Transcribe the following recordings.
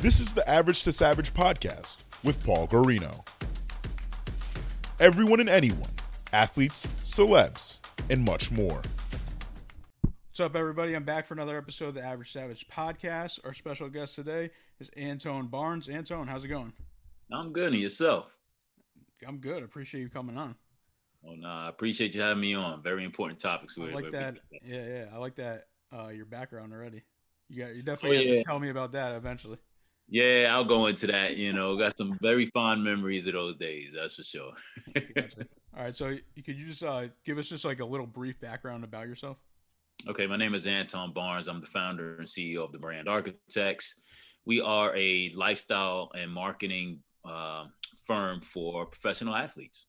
This is the Average to Savage podcast with Paul Garino. Everyone and anyone, athletes, celebs, and much more. What's up, everybody? I'm back for another episode of the Average Savage podcast. Our special guest today is Antone Barnes. Antone, how's it going? I'm good. And yourself? I'm good. Appreciate you coming on. Well, nah, I appreciate you having me on. Very important topics. I with like that. Yeah, yeah. I like that. Uh, your background already. You got. You definitely Oh, have to tell me about that eventually. Yeah, I'll go into that. You know, got some very fond memories of those days. That's for sure. Gotcha. All right. So, could you just uh, give us just like a little brief background about yourself? Okay, my name is Antone Barnes. I'm the founder and CEO of the Brand Architects. We are a lifestyle and marketing uh, firm for professional athletes.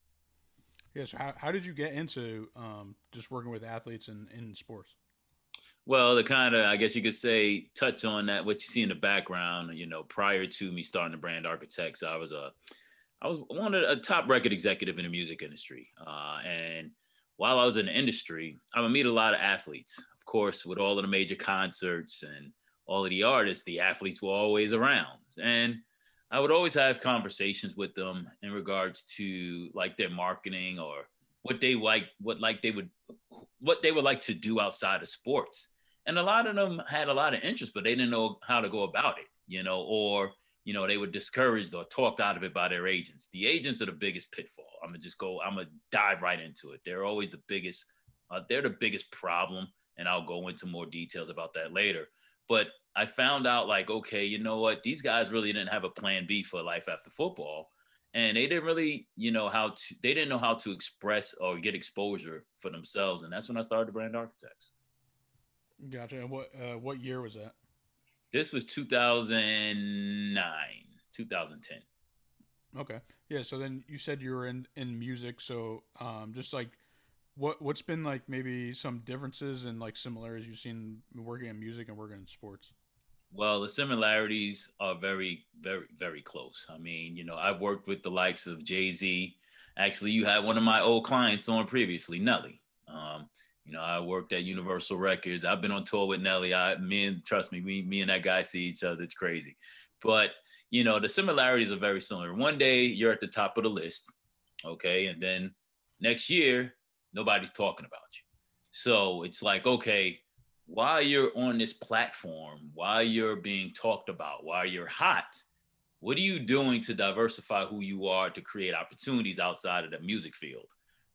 Yeah. So, how, how did you get into um, just working with athletes in, in sports? Well, the kind of, I guess you could say, touch on that, what you see in the background, you know, prior to me starting the brand architects, I was a, I was one of a top record executive in the music industry. Uh, and while I was in the industry, I would meet a lot of athletes. Of course, with all of the major concerts and all of the artists, the athletes were always around. And I would always have conversations with them in regards to like their marketing or what they like, what like they would, what they would like to do outside of sports. And a lot of them had a lot of interest, but they didn't know how to go about it, you know, or you know, they were discouraged or talked out of it by their agents. The agents are the biggest pitfall. I'm gonna just go, I'm gonna dive right into it. They're always the biggest, uh, they're the biggest problem. And I'll go into more details about that later. But I found out like, okay, you know what? These guys really didn't have a plan B for life after football. And they didn't really, you know, how to, they didn't know how to express or get exposure for themselves. And that's when I started the brand architects. Gotcha. And what uh, what year was that? This was 2009, 2010. Okay. Yeah. So then you said you were in in music. So um, just like what what's been like maybe some differences and like similarities you've seen working in music and working in sports. Well, the similarities are very, very, very close. I mean, you know, I've worked with the likes of Jay Z. Actually, you had one of my old clients on previously, Nelly. Um, you know, I worked at Universal Records. I've been on tour with Nelly. I, me and trust me, me, me and that guy see each other. It's crazy, but you know, the similarities are very similar. One day you're at the top of the list, okay, and then next year nobody's talking about you. So it's like, okay, while you're on this platform, while you're being talked about, while you're hot, what are you doing to diversify who you are to create opportunities outside of the music field?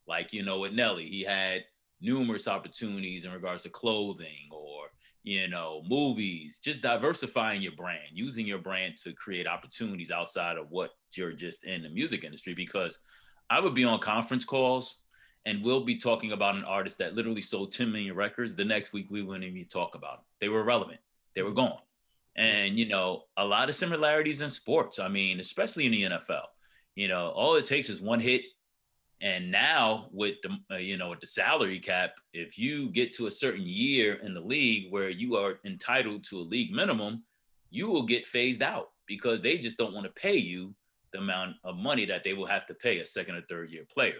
Like, you know, with Nelly, he had numerous opportunities in regards to clothing or, you know, movies, just diversifying your brand, using your brand to create opportunities outside of what you're just in the music industry. Because I would be on conference calls and we'll be talking about an artist that literally sold 10 million records. The next week, we wouldn't even talk about them. They were irrelevant. They were gone. And, you know, a lot of similarities in sports. I mean, especially in the NFL, you know, all it takes is one hit. And now with the, uh, you know, with the salary cap, if you get to a certain year in the league where you are entitled to a league minimum, you will get phased out because they just don't want to pay you the amount of money that they will have to pay a second or third year player.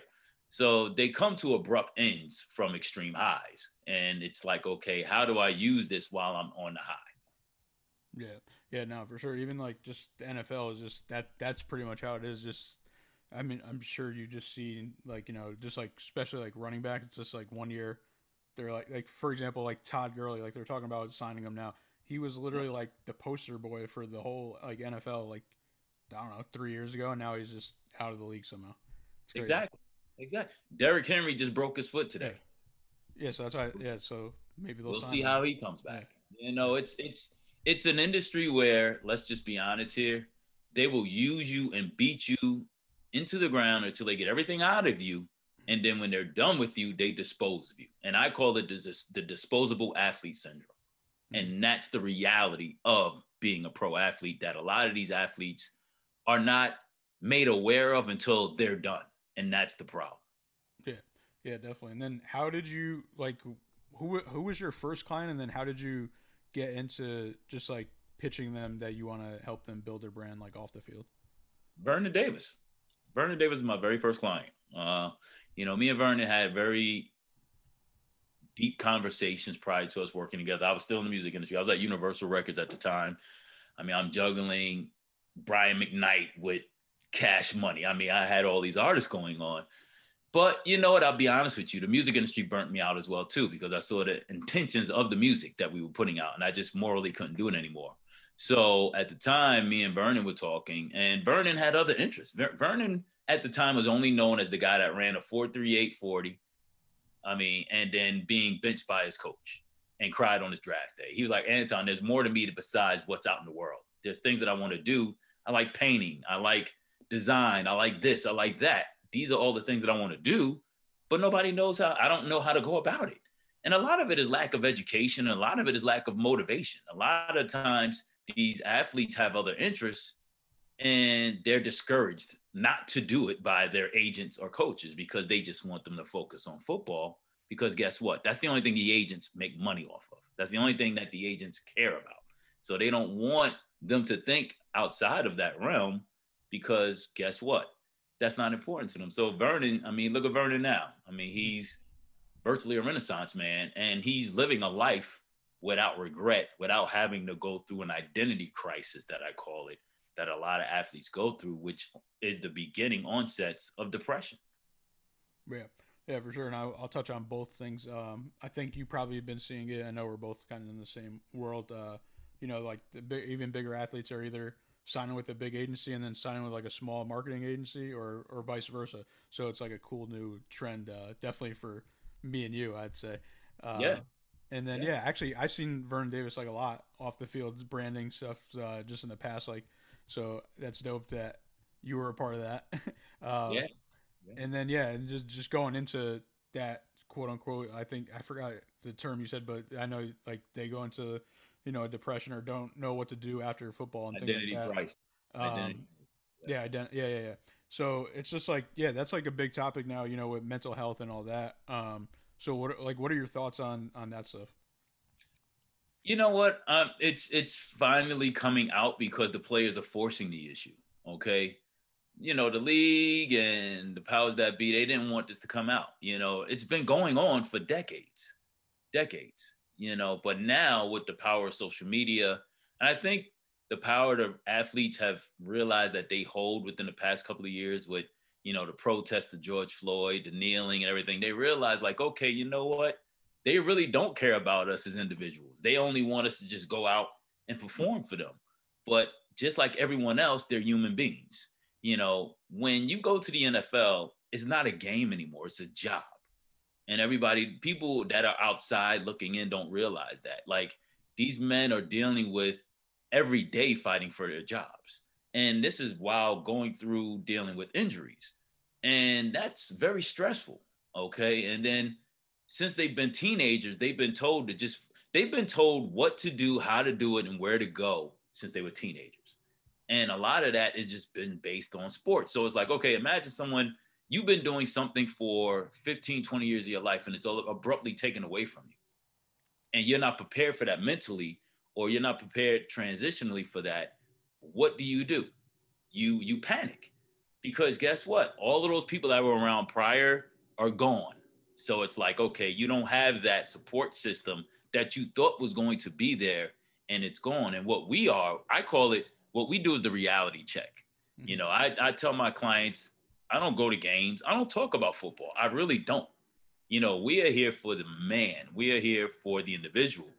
So they come to abrupt ends from extreme highs. And it's like, okay, how do I use this while I'm on the high? Yeah. Yeah. No, for sure. Even like just the NFL is just that. That's pretty much how it is. Just. I mean, I'm sure you just see like you know, just like especially like running back. It's just like one year, they're like like for example like Todd Gurley, like they're talking about signing him now. He was literally like the poster boy for the whole like NFL like I don't know three years ago, and now he's just out of the league somehow. Exactly. Exactly. Derrick Henry just broke his foot today. Yeah, so that's why. Yeah, so maybe they'll We'll see him. how he comes back. You know, it's it's it's an industry where let's just be honest here. They will use you and beat you into the ground until they get everything out of you. And then when they're done with you, they dispose of you. And I call it the, disposable athlete syndrome. Hmm. And that's the reality of being a pro athlete that a lot of these athletes are not made aware of until they're done. And that's the problem. Yeah, yeah, definitely. And then how did you like? Who who was your first client, and then how did you get into just like pitching them that you want to help them build their brand like off the field? Vernon Davis. Vernon Davis is my very first client. Uh, you know, me and Vernon had very deep conversations prior to us working together. I was still in the music industry. I was at Universal Records at the time. I mean, I'm juggling Brian McKnight with cash money. I mean, I had all these artists going on. But you know what? I'll be honest with you. The music industry burnt me out as well too, because I saw the intentions of the music that we were putting out, and I just morally couldn't do it anymore. So at the time, me and Vernon were talking, and Vernon had other interests. Ver- Vernon at the time was only known as the guy that ran a 43840. I mean, and then being benched by his coach and cried on his draft day. He was like, Antone, there's more to me besides what's out in the world. There's things that I want to do. I like painting. I like design. I like this. I like that. These are all the things that I want to do, but nobody knows how. I don't know how to go about it. And a lot of it is lack of education. A lot of it is lack of motivation. A lot of times these athletes have other interests and they're discouraged not to do it by their agents or coaches because they just want them to focus on football. Because guess what? That's the only thing the agents make money off of. That's the only thing that the agents care about. So they don't want them to think outside of that realm because guess what? That's not important to them. So Vernon, I mean, look at Vernon now. I mean, he's virtually a renaissance man and he's living a life without regret, without having to go through an identity crisis that I call it, that a lot of athletes go through, which is the beginning onsets of depression. Yeah, yeah, for sure. And I'll, I'll touch on both things. Um, I think you probably have been seeing it. I know we're both kind of in the same world. Uh, you know, like the big, even bigger athletes are either signing with a big agency and then signing with like a small marketing agency or or vice versa. So it's like a cool new trend, uh, definitely for me and you, I'd say. Uh, yeah. And then yeah. yeah. actually I've seen Vernon Davis like a lot off the field branding stuff uh, just in the past, like so that's dope that you were a part of that. um, yeah. yeah. And then yeah, and just just going into that quote unquote, I think I forgot the term you said, but I know like they go into you know a depression or don't know what to do after football and identity things like that. Um, identity. Yeah, ident- yeah, yeah, yeah. So it's just like yeah, that's like a big topic now, you know, with mental health and all that. Um, so what like what are your thoughts on on that stuff? You know what? Um, it's it's finally coming out because the players are forcing the issue. Okay, you know the league and the powers that be they didn't want this to come out. You know it's been going on for decades, decades. You know, but now with the power of social media, and I think the power the athletes have realized that they hold within the past couple of years with you know, the protest of George Floyd, the kneeling and everything, they realized like, okay, you know what? They really don't care about us as individuals. They only want us to just go out and perform for them. But just like everyone else, they're human beings. You know, when you go to the NFL, it's not a game anymore, it's a job. And everybody, people that are outside looking in don't realize that. Like these men are dealing with every day fighting for their jobs. And this is while going through dealing with injuries. And that's very stressful. Okay. And then since they've been teenagers, they've been told to just, they've been told what to do, how to do it, and where to go since they were teenagers. And a lot of that has just been based on sports. So it's like, okay, imagine someone, you've been doing something for 15, 20 years of your life, and it's all abruptly taken away from you. And you're not prepared for that mentally, or you're not prepared transitionally for that what do you do? You you panic because guess what? All of those people that were around prior are gone. So it's like, okay, you don't have that support system that you thought was going to be there and it's gone. And what we are, I call it, what we do is the reality check. Mm-hmm. You know, I, I tell my clients, I don't go to games. I don't talk about football. I really don't. You know, we are here for the man. We are here for the individual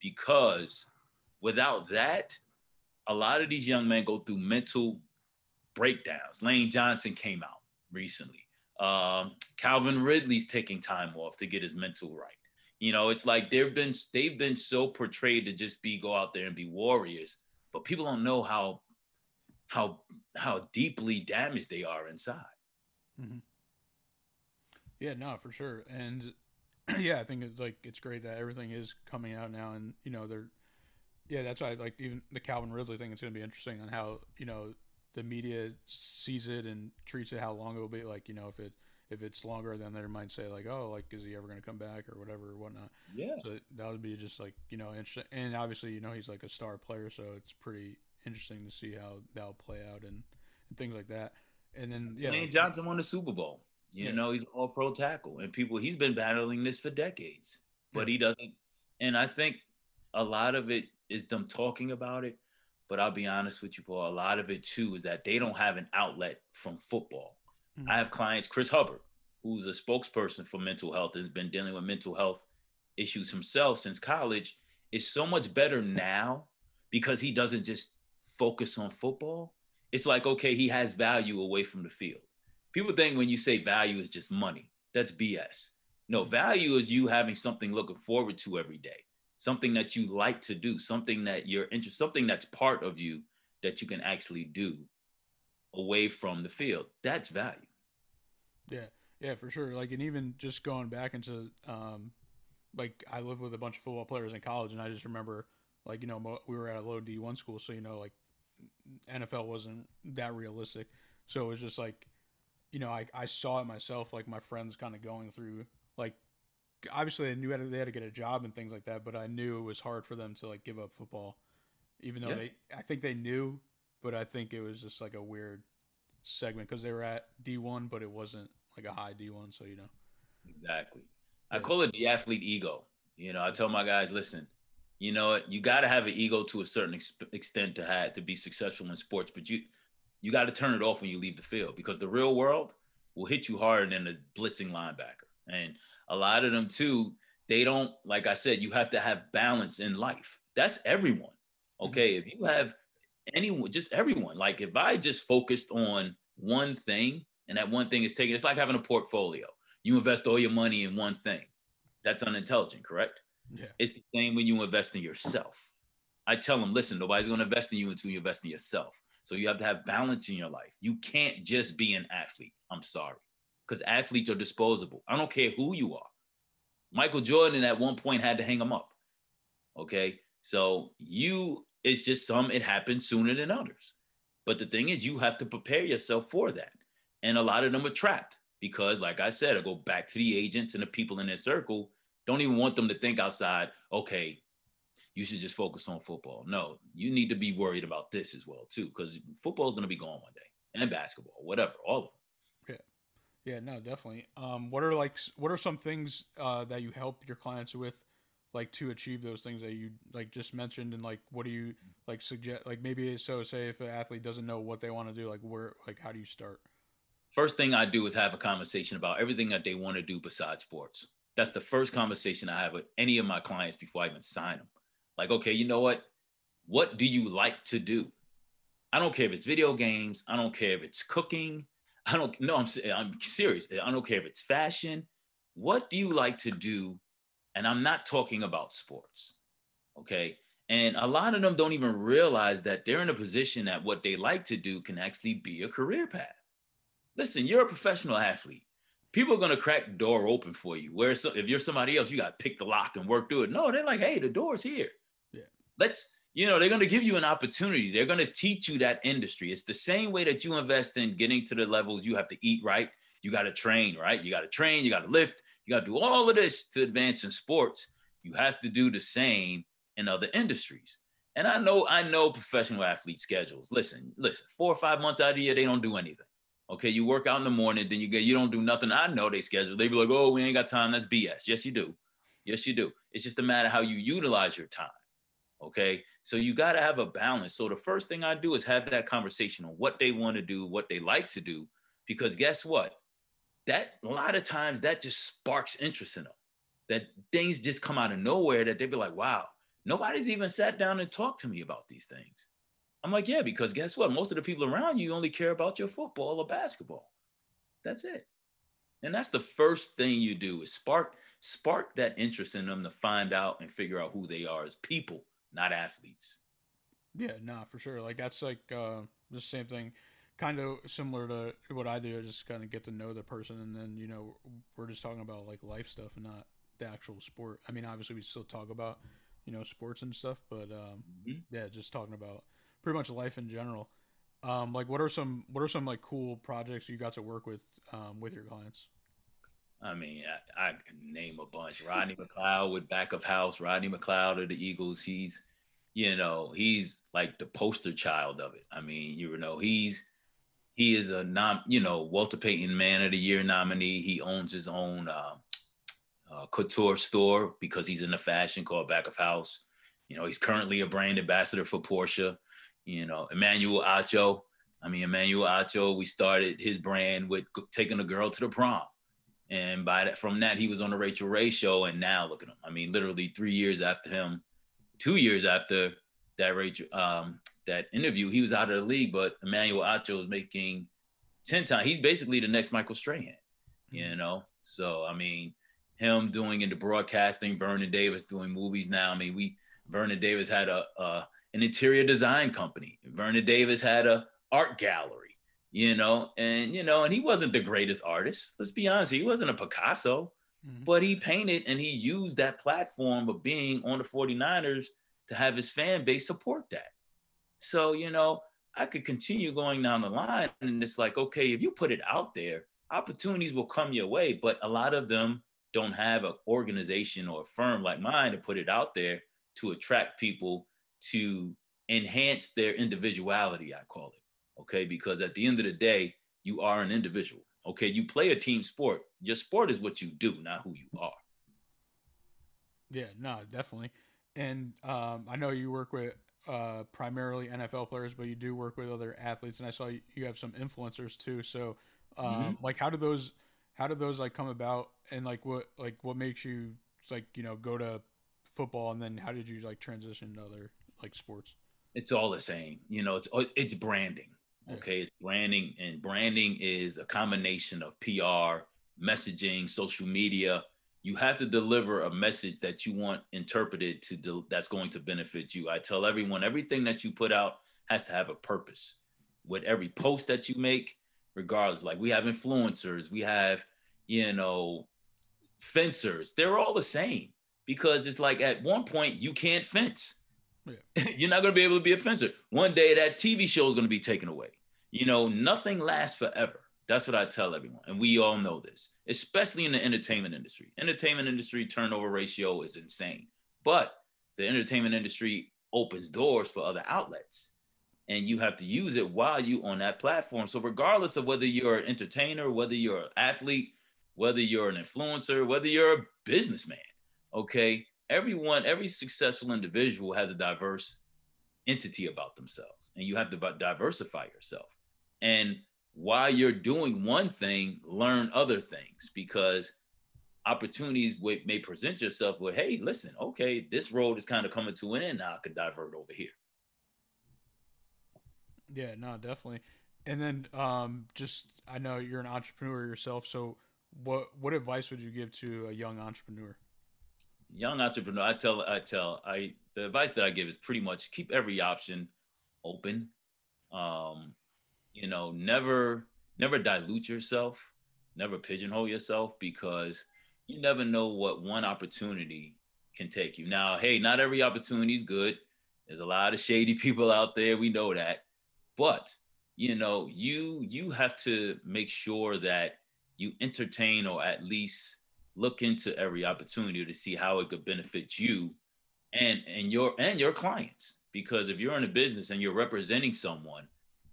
because without that, a lot of these young men go through mental breakdowns. Lane Johnson came out recently. Um, Calvin Ridley's taking time off to get his mental right. You know, it's like they've been they've been so portrayed to just be go out there and be warriors, but people don't know how how how deeply damaged they are inside. Mm-hmm. Yeah, no, for sure. And yeah, I think it's like it's great that everything is coming out now, and you know they're yeah, that's why like even the Calvin Ridley thing It's going to be interesting on how you know the media sees it and treats it, how long it will be. Like you know if it if it's longer, then they might say like, oh, like is he ever going to come back or whatever or whatnot. Yeah. So that would be just like you know interesting, and obviously you know he's like a star player, so it's pretty interesting to see how that'll play out and, and things like that. And then yeah, Lane Johnson won the Super Bowl. You yeah. know he's all pro tackle, and people he's been battling this for decades, but yeah. he doesn't. And I think a lot of it is them talking about it, But I'll be honest with you, Paul. A lot of it too is that they don't have an outlet from football. Mm-hmm. I have clients, Chris Hubbard, who's a spokesperson for mental health, has been dealing with mental health issues himself since college, is so much better now because he doesn't just focus on football. It's like, okay, he has value away from the field. People think when you say value is just money. That's BS. No, value is you having something looking forward to every day, something that you like to do, something that you're interested, something that's part of you that you can actually do away from the field. That's value. Yeah, yeah, for sure. Like, and even just going back into, um, like, I lived with a bunch of football players in college, and I just remember, like, you know, we were at a low D one school, so you know, like, NFL wasn't that realistic. So it was just like, you know, I, I saw it myself, like my friends kind of going through, like, obviously I knew they had to get a job and things like that, but I knew it was hard for them to like give up football, even though yeah. they, I think they knew, but I think it was just like a weird segment because they were at D1, but it wasn't like a high D1. So, you know. Exactly. Yeah. I call it the athlete ego. You know, I tell my guys, listen, you know what? You got to have an ego to a certain ex- extent to have to be successful in sports, but you you got to turn it off when you leave the field because the real world will hit you harder than a blitzing linebacker. And a lot of them too, they don't like I said, you have to have balance in life. That's everyone. Mm-hmm. Okay, mm-hmm. if you have anyone, just everyone. Like if I just focused on one thing and that one thing is taken, it's like having a portfolio. You invest all your money in one thing. That's unintelligent, correct? Yeah. It's the same when you invest in yourself. I tell them, listen, nobody's going to invest in you until you invest in yourself. So you have to have balance in your life. You can't just be an athlete. I'm sorry. Because athletes are disposable. I don't care who you are. Michael Jordan at one point had to hang him up. Okay. So you, it's just some, it happens sooner than others. But the thing is, you have to prepare yourself for that. And a lot of them are trapped because, like I said, I go back to the agents and the people in their circle don't even want them to think outside, okay, you should just focus on football. No, you need to be worried about this as well, too, because football is going to be gone one day and basketball, whatever, all of them. Yeah. No, definitely. Um, what are like, what are some things uh, that you help your clients with, like to achieve those things that you like just mentioned, and like, what do you like suggest? Like maybe so, say if an athlete doesn't know what they want to do, like where, like how do you start? First thing I do is have a conversation about everything that they want to do besides sports. That's the first conversation I have with any of my clients before I even sign them. Like, okay, you know what? What do you like to do? I don't care if it's video games. I don't care if it's cooking. I don't know. I'm I'm serious. I don't care if it's fashion. What do you like to do? And I'm not talking about sports. Okay. And a lot of them don't even realize that they're in a position that what they like to do can actually be a career path. Listen, you're a professional athlete people are going to crack the door open for you. Where so, if you're somebody else, you got to pick the lock and work through it. No, they're like, hey, the door's here. Yeah. Let's, you know, they're going to give you an opportunity. They're going to teach you that industry. It's the same way that you invest in getting to the levels you have to eat right. You got to train, right? You got to train, you got to lift, you got to do all of this to advance in sports. You have to do the same in other industries. And I know, I know professional athlete schedules. Listen, listen, four or five months out of the year, they don't do anything. Okay, you work out in the morning, then you get you don't do nothing. I know they schedule. They be like, oh, we ain't got time. That's BS. Yes, you do. Yes, you do. It's just a matter how you utilize your time. Okay. So you got to have a balance. So the first thing I do is have that conversation on what they want to do, what they like to do, because guess what? That a lot of times that just sparks interest in them. That things just come out of nowhere that they'd be like, wow, nobody's even sat down and talked to me about these things. I'm like, yeah, because guess what? Most of the people around you only care about your football or basketball. That's it. And that's the first thing you do is spark spark that interest in them to find out and figure out who they are as people, not athletes. Yeah, nah, for sure. Like that's like uh the same thing, kind of similar to what I do. I just kind of get to know the person, and then you know we're just talking about like life stuff and not the actual sport. I mean, obviously we still talk about you know sports and stuff, but um, mm-hmm. yeah, just talking about pretty much life in general. Um, like what are some what are some like cool projects you got to work with um, with your clients? I mean, I, I can name a bunch. Rodney McLeod with back of house. Rodney McLeod of the Eagles. He's, you know, he's like the poster child of it. I mean, you know, he's he is a non, you know, Walter Payton Man of the Year nominee. He owns his own uh, uh, couture store because he's in the fashion called Back of House. You know, he's currently a brand ambassador for Porsche You know, Emmanuel Acho. I mean, Emmanuel Acho. We started his brand with taking a girl to the prom, and by that, from that, he was on the Rachael Ray show, and now look at him. I mean, literally three years after him, two years after that Rachel um, that interview, he was out of the league. But Emmanuel Acho is making ten times. He's basically the next Michael Strahan. You mm-hmm. know, so I mean, him doing into broadcasting, Vernon Davis doing movies now. I mean, we Vernon Davis had a, a an interior design company. Vernon Davis had a art gallery, you know, and you know, and he wasn't the greatest artist. Let's be honest, he wasn't a Picasso, mm-hmm. but he painted and he used that platform of being on the 49ers to have his fan base support that. So, you know, I could continue going down the line and it's like, okay, if you put it out there, opportunities will come your way, but a lot of them don't have an organization or a firm like mine to put it out there to attract people to enhance their individuality, I call it. Okay. Because at the end of the day, you are an individual. Okay. You play a team sport. Your sport is what you do, not who you are. Yeah, no, definitely. And um, I know you work with uh, primarily NFL players, but you do work with other athletes, and I saw you, you have some influencers too. So, um, mm-hmm. like, how do those, how do those like come about, and like what, like what makes you like you know go to football, and then how did you like transition to other like sports? It's all the same, you know. It's oh, it's branding. Okay, it's branding, and branding is a combination of PR, messaging, social media. You have to deliver a message that you want interpreted to do, that's going to benefit you. I tell everyone everything that you put out has to have a purpose. With every post that you make, regardless, like we have influencers, we have you know fencers. They're all the same because it's like at one point you can't fence. Yeah. You're not going to be able to be fencer. One day that TV show is going to be taken away. You know, nothing lasts forever. That's what I tell everyone. And we all know this, especially in the entertainment industry. Entertainment industry turnover ratio is insane. But the entertainment industry opens doors for other outlets. And you have to use it while you're on that platform. So regardless of whether you're an entertainer, whether you're an athlete, whether you're an influencer, whether you're a businessman, okay everyone every successful individual has a diverse entity about themselves and you have to diversify yourself. And while you're doing one thing learn other things because opportunities may present yourself with hey listen okay this road is kind of coming to an end now i could divert over here. Yeah no definitely. And then um just i know you're an entrepreneur yourself so what what advice would you give to a young entrepreneur young entrepreneur, I tell, I tell, I the advice that I give is pretty much keep every option open. Um, you know, never, never dilute yourself, never pigeonhole yourself because you never know what one opportunity can take you. Now, hey, not every opportunity is good. There's a lot of shady people out there. We know that, but you know, you you have to make sure that you entertain or at least look into every opportunity to see how it could benefit you and and your and your clients. Because if you're in a business and you're representing someone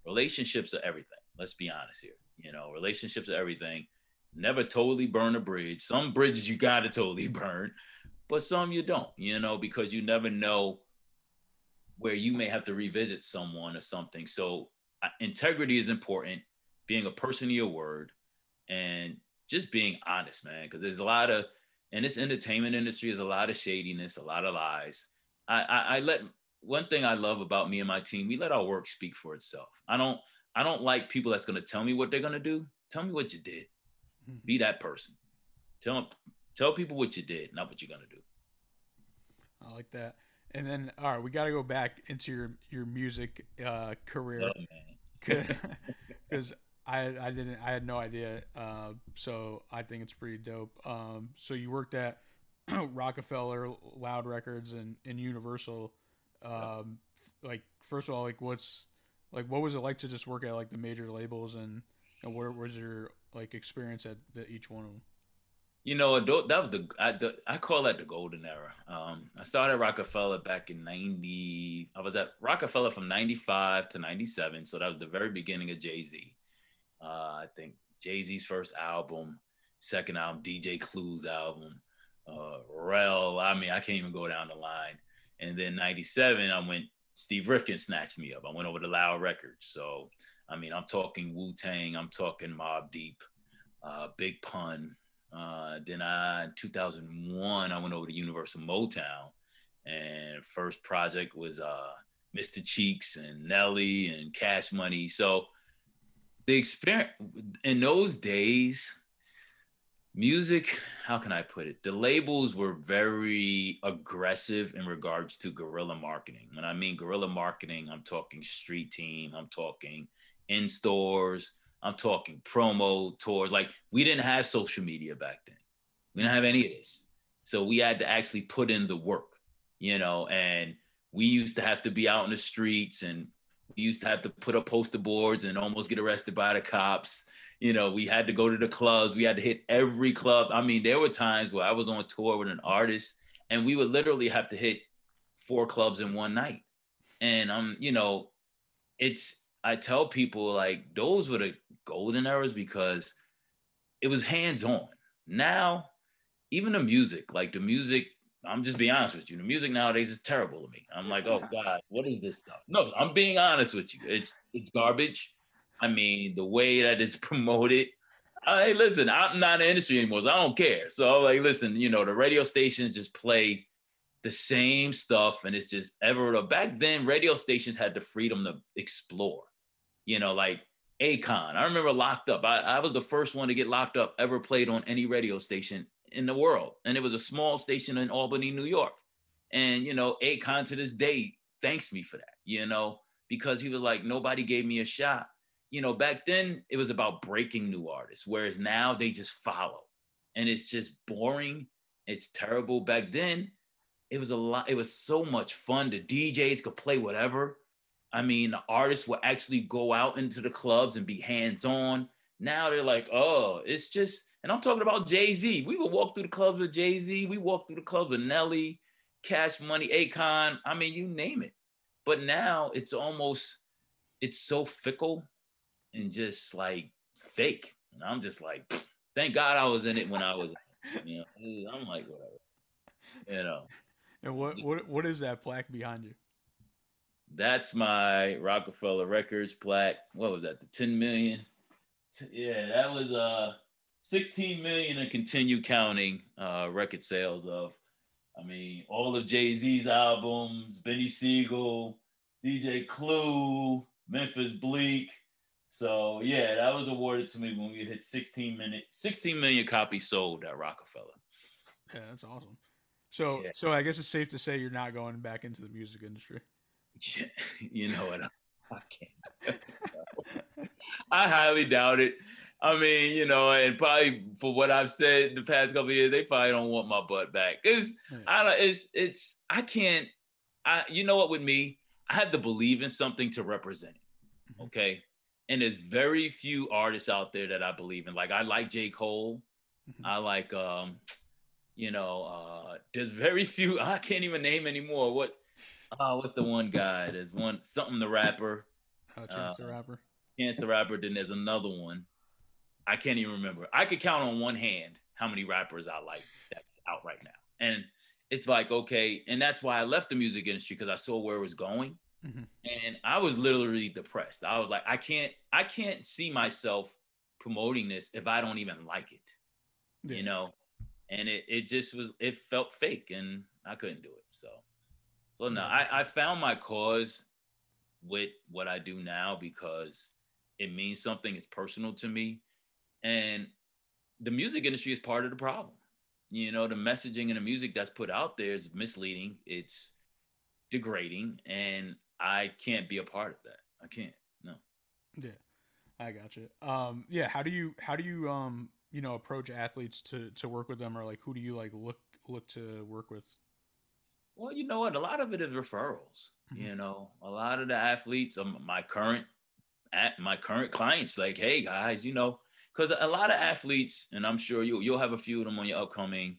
relationships are everything. Let's be honest here. You know relationships are everything. Never totally burn a bridge. Some bridges you got to totally burn but some you don't you know because you never know where you may have to revisit someone or something. So uh, integrity is important being a person of your word and just being honest, man, because there's a lot of in this entertainment industry, there's a lot of shadiness, a lot of lies. I, I, I let one thing I love about me and my team, we let our work speak for itself. I don't I don't like people that's gonna tell me what they're gonna do. Tell me what you did. Mm-hmm. Be that person. Tell tell people what you did, not what you're gonna do. I like that. And then, all right, we got to go back into your your music uh, career because I I didn't I had no idea. Uh, so I think it's pretty dope. Um, so you worked at Roc-A-Fella, Loud Records, and, and Universal. Um, like first of all, like what's like what was it like to just work at like the major labels and, and what was your like experience at the, each one of them? You know, that was the I, the I, call that the golden era. Um, I started Roc-A-Fella back in '90. I was at Roc-A-Fella from '95 to '97, so that was the very beginning of Jay Z. Uh, I think Jay Z's first album, second album, DJ Clue's album, uh, Rel. I mean, I can't even go down the line. And then '97, I went Steve Rifkind snatched me up. I went over to Loud Records. So, I mean, I'm talking Wu Tang, I'm talking Mobb Deep, uh, Big Pun. Uh, then I, in 2001, I went over to Universal Motown, and first project was uh, Mr. Cheeks and Nelly and Cash Money. So, the experience in those days, music how can i put it? The labels were very aggressive in regards to guerrilla marketing. When i mean guerrilla marketing i'm talking street team i'm talking in stores i'm talking promo tours. Like we didn't have social media back then. We didn't have any of this. So we had to actually put in the work you know and we used to have to be out in the streets and we used to have to put up poster boards and almost get arrested by the cops you know, we had to go to the clubs. We had to hit every club. I mean, there were times where I was on tour with an artist and we would literally have to hit four clubs in one night. And um, you know, it's I tell people like those were the golden eras because it was hands on. Now, even the music, like the music, I'm just being honest with you. The music nowadays is terrible to me. I'm like, oh God, what is this stuff? No, I'm being honest with you. It's it's garbage. I mean, the way that it's promoted. Hey, listen, I'm not in the industry anymore, so I don't care. So like, listen, you know, the radio stations just play the same stuff, and it's just ever. Back then, radio stations had the freedom to explore. You know, like Akon. I remember Locked Up. I, I was the first one to get locked up ever played on any radio station in the world, and it was a small station in Albany, New York. And you know, Akon to this day thanks me for that. You know, because he was like, nobody gave me a shot you know, back then it was about breaking new artists, whereas now they just follow. And it's just boring. It's terrible. Back then, it was a lot, it was so much fun. The DJs could play whatever. I mean, the artists would actually go out into the clubs and be hands-on. Now they're like, oh, it's just, and I'm talking about Jay-Z. We would walk through the clubs with Jay-Z, we walk through the clubs with Nelly, Cash Money, Akon. I mean, you name it. But now it's almost, it's so fickle and just like fake. And I'm just like, thank God I was in it when I was, you know, I'm like, whatever, you know. And what what what is that plaque behind you? That's my Roc-A-Fella Records plaque. What was that? The 10 million. Yeah, that was uh 16 million and continue counting uh record sales of. I mean, all of Jay Z's albums, Beanie Sigel, DJ Clue, Memphis Bleek. so yeah, that was awarded to me when we hit 16 minute, 16 million copies sold at Roc-A-Fella. Yeah, that's awesome. So yeah. so I guess it's safe to say you're not going back into the music industry. Yeah, you know what? I can't. I highly doubt it. I mean, you know, and probably for what I've said the past couple years, they probably don't want my butt back. It's yeah. I don't it's it's I can't I you know what with me, I have to believe in something to represent it. Mm-hmm. Okay and there's very few artists out there that I believe in. Like I like J. Cole. Mm-hmm. I like um, you know, uh there's very few I can't even name anymore. What uh what's the one guy? There's one something the rapper. Oh, Chance uh, the Rapper. Chance the Rapper, then there's another one. I can't even remember. I could count on one hand how many rappers I like that's out right now. And it's like, okay, and that's why I left the music industry because I saw where it was going. Mm-hmm. And I was literally depressed. I was like, I can't, I can't see myself promoting this if I don't even like it. Yeah. You know? And it it just was it felt fake and I couldn't do it. So so no, I, I found my cause with what I do now because it means something, it's personal to me. And the music industry is part of the problem. You know, the messaging and the music that's put out there is misleading. It's degrading and I can't be a part of that. I can't. No. Yeah, I got you. Um, yeah. How do you how do you um you know approach athletes to to work with them or like who do you like look look to work with? Well, you know what? A lot of it is referrals. Mm-hmm. You know, a lot of the athletes, um, my current at my current clients, like, hey guys, you know, because a lot of athletes, and I'm sure you you'll have a few of them on your upcoming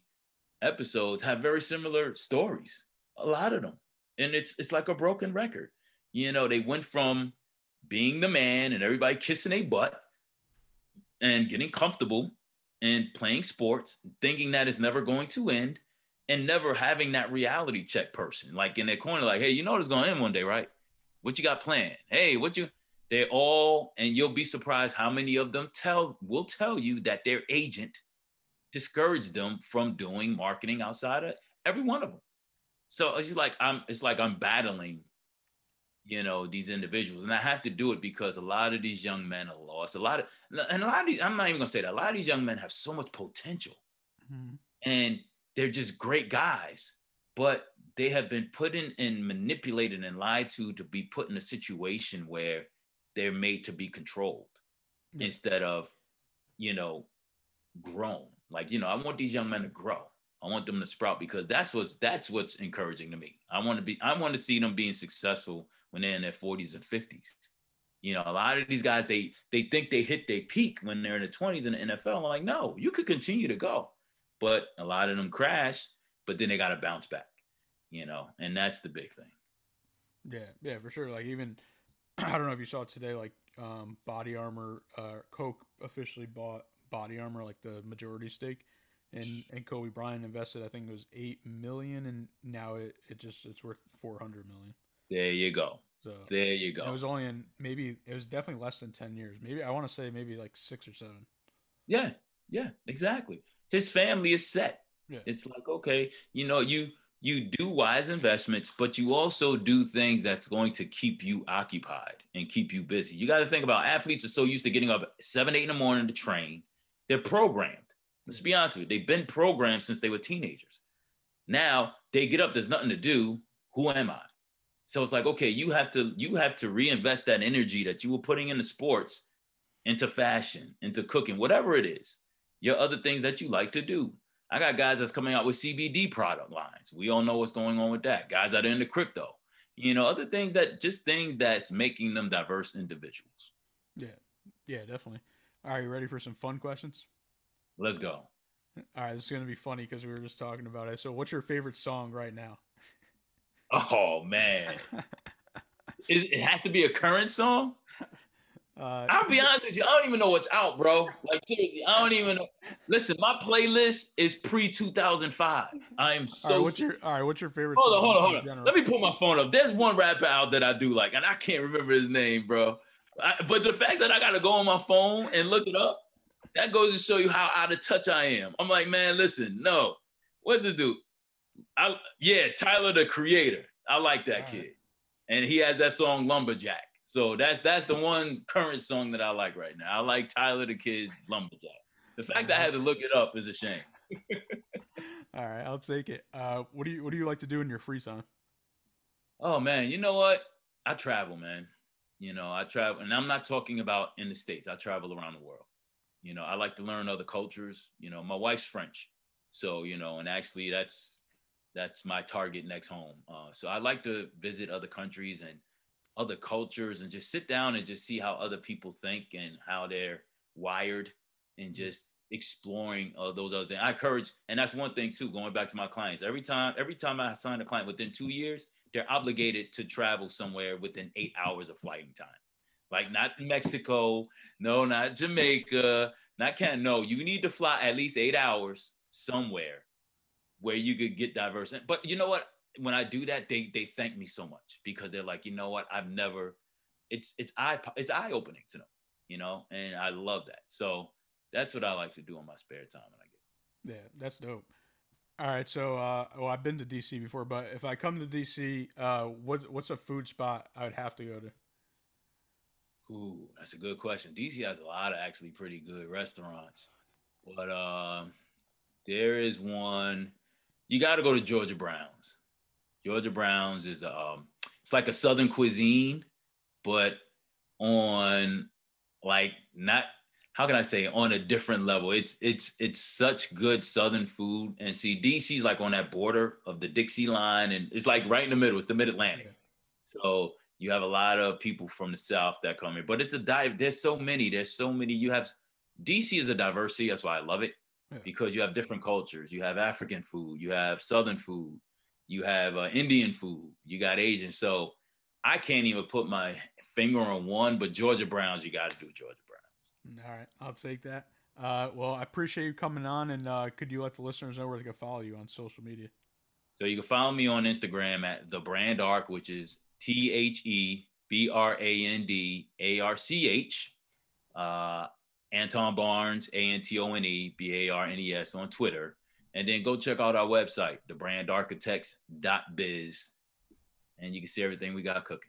episodes, have very similar stories. A lot of them and it's it's like a broken record. You know, they went from being the man and everybody kissing a butt and getting comfortable and playing sports, thinking that it's never going to end. and never having that reality check person, like in their corner, like, hey, you know it's going to end one day, right? What you got planned? Hey, what you? They all, and you'll be surprised how many of them tell will tell you that their agent discouraged them from doing marketing outside of every one of them. So it's like I'm, it's like I'm battling, you know, these individuals, and I have to do it because a lot of these young men are lost. A lot of, and a lot of these, I'm not even gonna say that. A lot of these young men have so much potential, mm-hmm. and they're just great guys, but they have been put in and manipulated and lied to to be put in a situation where they're made to be controlled instead of, you know, grown. Like, you know, I want these young men to grow. I want them to sprout because that's what's that's what's encouraging to me. I want to be I want to see them being successful when they're in their 40s and 50s. You know, a lot of these guys they they think they hit their peak when they're in their 20s in the NFL. I'm like, no, you could continue to go but a lot of them crash, but then they got to bounce back, you know, and that's the big thing. Yeah, yeah, for sure. Like even I don't know if you saw today, like um, Body Armor, uh, Coke officially bought Body Armor like the majority stake, and and Kobe Bryant invested I think it was eight million, and now it, it just it's worth four hundred million. There you go. So there you go. It was only in maybe it was definitely less than ten years. Maybe I want to say maybe like six or seven. Yeah, yeah, exactly his family is set. Yeah. It's like, okay, you know, you you do wise investments, but you also do things that's going to keep you occupied and keep you busy. You got to think about athletes are so used to getting up seven, eight in the morning to train. They're programmed. Let's be honest with you. They've been programmed since they were teenagers. Now they get up, there's nothing to do. Who am I? So it's like, okay, you have to you have to reinvest that energy that you were putting into sports, into fashion, into cooking, whatever it is your other things that you like to do. I got guys that's coming out with CBD product lines. We all know what's going on with that. Guys that are into crypto, you know, other things that just things that's making them diverse individuals. Yeah, yeah, definitely. All right, you ready for some fun questions? Let's go. All right, this is gonna be funny because we were just talking about it. So, what's your favorite song right now? Oh man, it has to be a current song. Uh, I'll be honest with you, I don't even know what's out, bro. Like seriously, I don't even know. Listen, my playlist is pre 2005. I am so. All right, what's your All right, what's your favorite? Hold on, hold on, hold on. Let me pull my phone up. There's one rapper out that I do like, and I can't remember his name, bro. I, but the fact that I got to go on my phone and look it up, that goes to show you how out of touch I am. I'm like, man, listen, no, what's this dude? I yeah, Tyler the Creator. I like that All kid, right. and he has that song Lumberjack. So that's that's the one current song that I like right now. I like Tyler the Kid Lumberjack. The fact that I had to look it up is a shame. All right, I'll take it. Uh, what do you what do you like to do in your free time? Oh man, you know what? I travel, man. You know, I travel, and I'm not talking about in the states. I travel around the world. You know, I like to learn other cultures. You know, my wife's French, so you know, and actually that's that's my target next home. Uh, so I like to visit other countries and other cultures and just sit down and just see how other people think and how they're wired and mm-hmm. just exploring uh, those other things. I encourage, and that's one thing too. Going back to my clients, every time, every time I sign a client within two years, they're obligated to travel somewhere within eight hours of flighting time. Like not Mexico, no, not Jamaica, not Canada. No, you need to fly at least eight hours somewhere where you could get diverse. But you know what? When I do that, they they thank me so much because they're like, you know what, I've never. It's it's eye it's eye opening to them, you know, and I love that. So that's what I like to do in my spare time when I get. Yeah, that's dope. All right, so uh, well, I've been to DC before, but if I come to DC, uh, what what's a food spot I would have to go to? Ooh, that's a good question. DC has a lot of actually pretty good restaurants, but um, there is one. You got to go to Georgia Brown's. Georgia Browns is um it's like a southern cuisine, but on like not how can I say on a different level. It's it's it's such good southern food. And see, DC's like on that border of the Dixie line, and it's like right in the middle. It's the mid Atlantic. So you have a lot of people from the south that come here. But it's a dive. There's so many. There's so many. You have DC is a diversity. That's why I love it. Yeah. Because you have different cultures. You have African food. You have Southern food you have uh, Indian food, you got Asian. So I can't even put my finger on one, but Georgia Browns, you got to do Georgia Browns. All right, I'll take that. Uh, well, I appreciate you coming on, and uh, could you let the listeners know where they can follow you on social media? So you can follow me on Instagram at the Brand Arc, which is T H E B R A N D A R C H. Uh, Antone Barnes, A N T O N E B A R N E S on Twitter. And then go check out our website, thebrandarchitects.biz, and you can see everything we got cooking.